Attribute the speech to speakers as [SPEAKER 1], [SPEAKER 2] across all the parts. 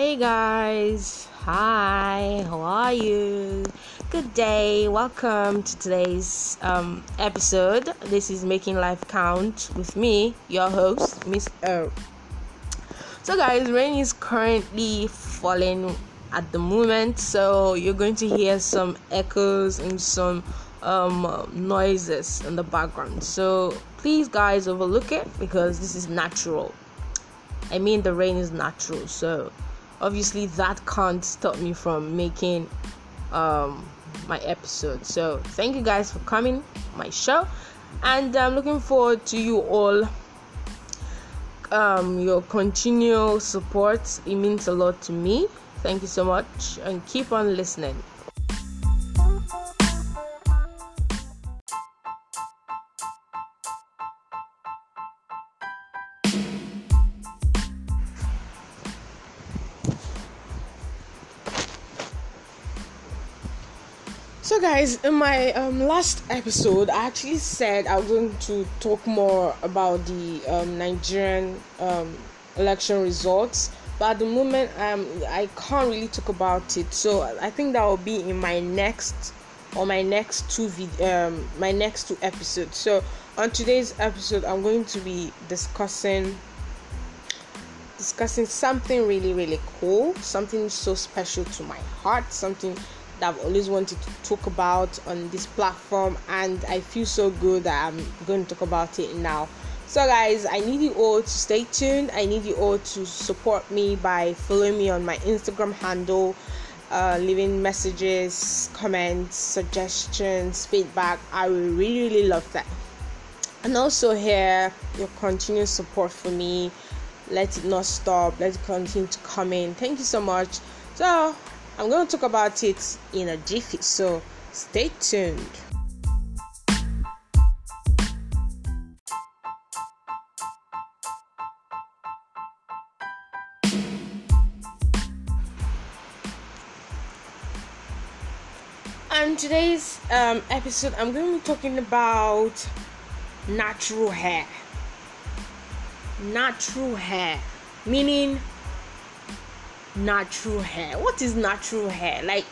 [SPEAKER 1] Hey guys, hi, how are you? Good day, welcome to today's um, episode. This is Making Life Count with me, your host, Miss O. So, guys, rain is currently falling at the moment, so you're going to hear some echoes and some um, noises in the background. So, please, guys, overlook it because this is natural. I mean, the rain is natural, so obviously that can't stop me from making um, my episode. So thank you guys for coming my show, and I'm looking forward to you all. Um, your continual support it means a lot to me. Thank you so much, and keep on listening. Guys, in my um, last episode, I actually said I was going to talk more about the um, Nigerian um, election results, but at the moment, um, I can't really talk about it. So, I think that will be in my next or my next two vid- um, my next two episodes. So, on today's episode, I'm going to be discussing discussing something really really cool, something so special to my heart, something that I've always wanted to talk about on this platform, and I feel so good that I'm going to talk about it now. So, guys, I need you all to stay tuned. I need you all to support me by following me on my Instagram handle, uh, leaving messages, comments, suggestions, feedback. I will really, really love that. And also, here, your continued support for me. Let it not stop. Let it continue to come in. Thank you so much. So, I'm going to talk about it in a jiffy, so stay tuned. On today's um, episode, I'm going to be talking about natural hair. Natural hair, meaning natural hair. What is natural hair? Like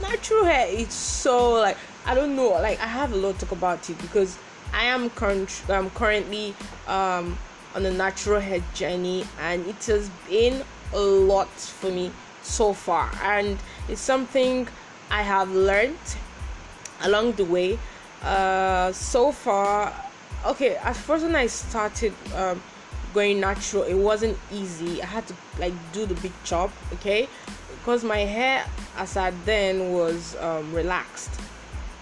[SPEAKER 1] natural hair it's so like I don't know, like I have a lot to talk about it because I am current I'm currently um on a natural hair journey and it has been a lot for me so far and it's something I have learned along the way. Uh so far okay at first when I started um going natural it wasn't easy. I had to like do the big chop okay? Because my hair as at then was um, relaxed.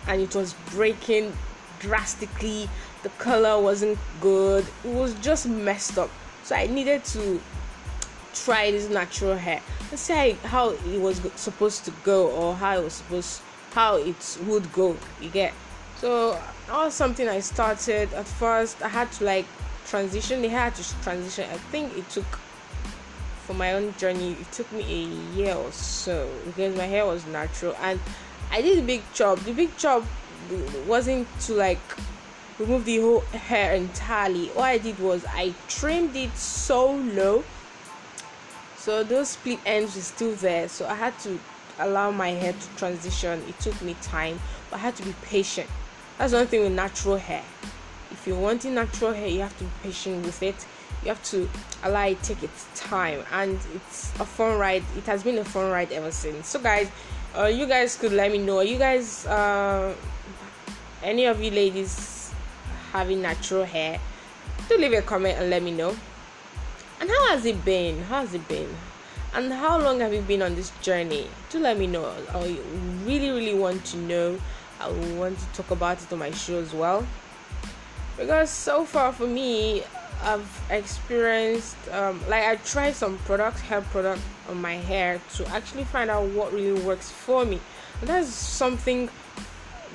[SPEAKER 1] And it was breaking drastically. The color wasn't good. It was just messed up. So i needed to try this natural hair. And see how it was supposed to go or how it was supposed how it would go you get? So that was something i started at first. I had to like transition. They had to transition. I think it took for my own journey it took me a year or so because my hair was natural. And i did a big chop. The big chop wasn't to like remove the whole hair entirely. All i did was i trimmed it so low. So those split ends were still there. So i had to allow my hair to transition. It took me time but i had to be patient. That's one thing with natural hair if you're wanting natural hair you have to be patient with it. You have to allow it take its time and it's a fun ride. It has been a fun ride ever since. So guys uh, you guys could let me know. You guys uh, any of you ladies having natural hair? Do leave a comment and let me know. And how has it been? How has it been? And how long have you been on this journey? Do let me know. I really really want to know. I want to talk about it on my show as well because so far for me i've experienced um, like i tried some products hair product on my hair to actually find out what really works for me. And that's something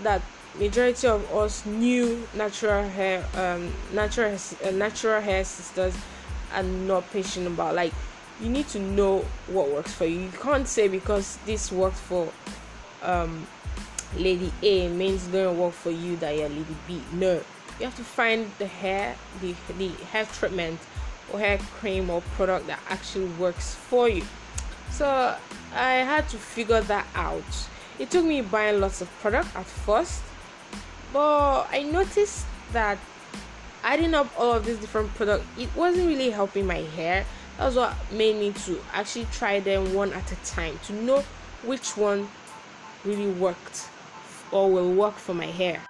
[SPEAKER 1] that majority of us new natural hair um, natural uh, natural hair sisters are not patient about. Like you need to know what works for you. You can't say because this worked for um, lady a means it's gonna work for you that you're lady b. No you have to find the hair the, the hair treatment or hair cream or product that actually works for you So I had to figure that out. It took me buying lots of product at first, but I noticed that adding up all of these different products, it wasn't really helping my hair. That was what made me to actually try them one at a time to know which one really worked or will work for my hair.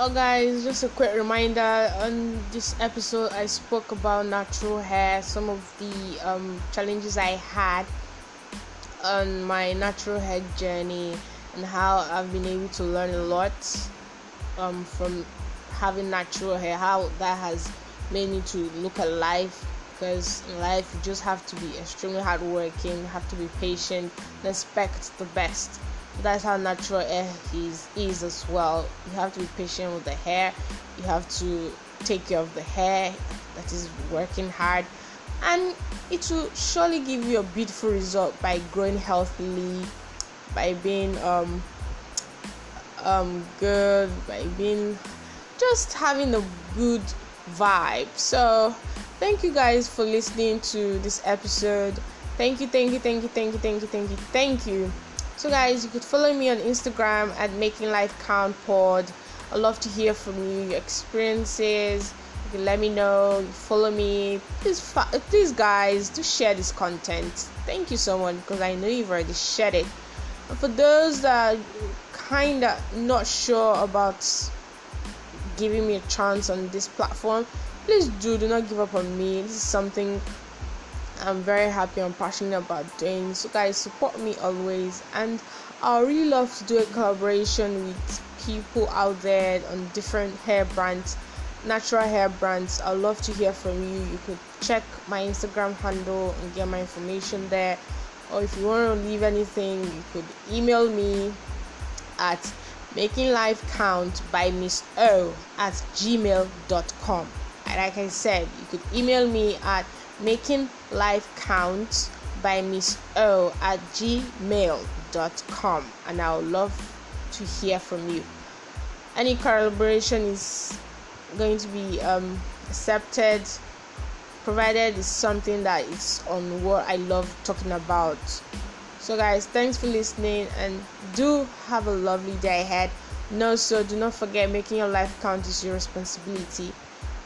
[SPEAKER 1] Oh, guys, just a quick reminder on this episode, I spoke about natural hair, some of the um, challenges I had on my natural hair journey, and how I've been able to learn a lot um, from having natural hair, how that has made me to look at life. Because in life, you just have to be extremely hardworking, have to be patient, and expect the best that's how natural hair is is as well. You have to be patient with the hair. You have to take care of the hair that is working hard. And it will surely give you a beautiful result by growing healthily by being um um good by being just having a good vibe. So thank you guys for listening to this episode. Thank you thank you thank you thank you thank you thank you thank you so, guys, you could follow me on Instagram at Making Life Count Pod. I'd love to hear from you, your experiences. You can let me know. Follow me. Please, please, guys, do share this content. Thank you so much because I know you've already shared it. And for those that are kind of not sure about giving me a chance on this platform, please do do not give up on me. This is something I'm very happy and passionate about doing. So, guys, support me always. And I really love to do a collaboration with people out there on different hair brands, natural hair brands. i love to hear from you. You could check my Instagram handle and get my information there. Or if you want to leave anything, you could email me at making life count by miss o at gmail.com and like i said you could email me at making life count by miss o at gmail.com and i would love to hear from you. Any collaboration is going to be um, accepted provided it's something that is on what i love talking about. So guys thanks for listening and do have a lovely day ahead. No so do not forget making your life count is your responsibility.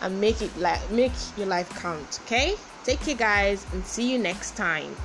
[SPEAKER 1] And make it like make your life count okay Take care, guys, and see you next time.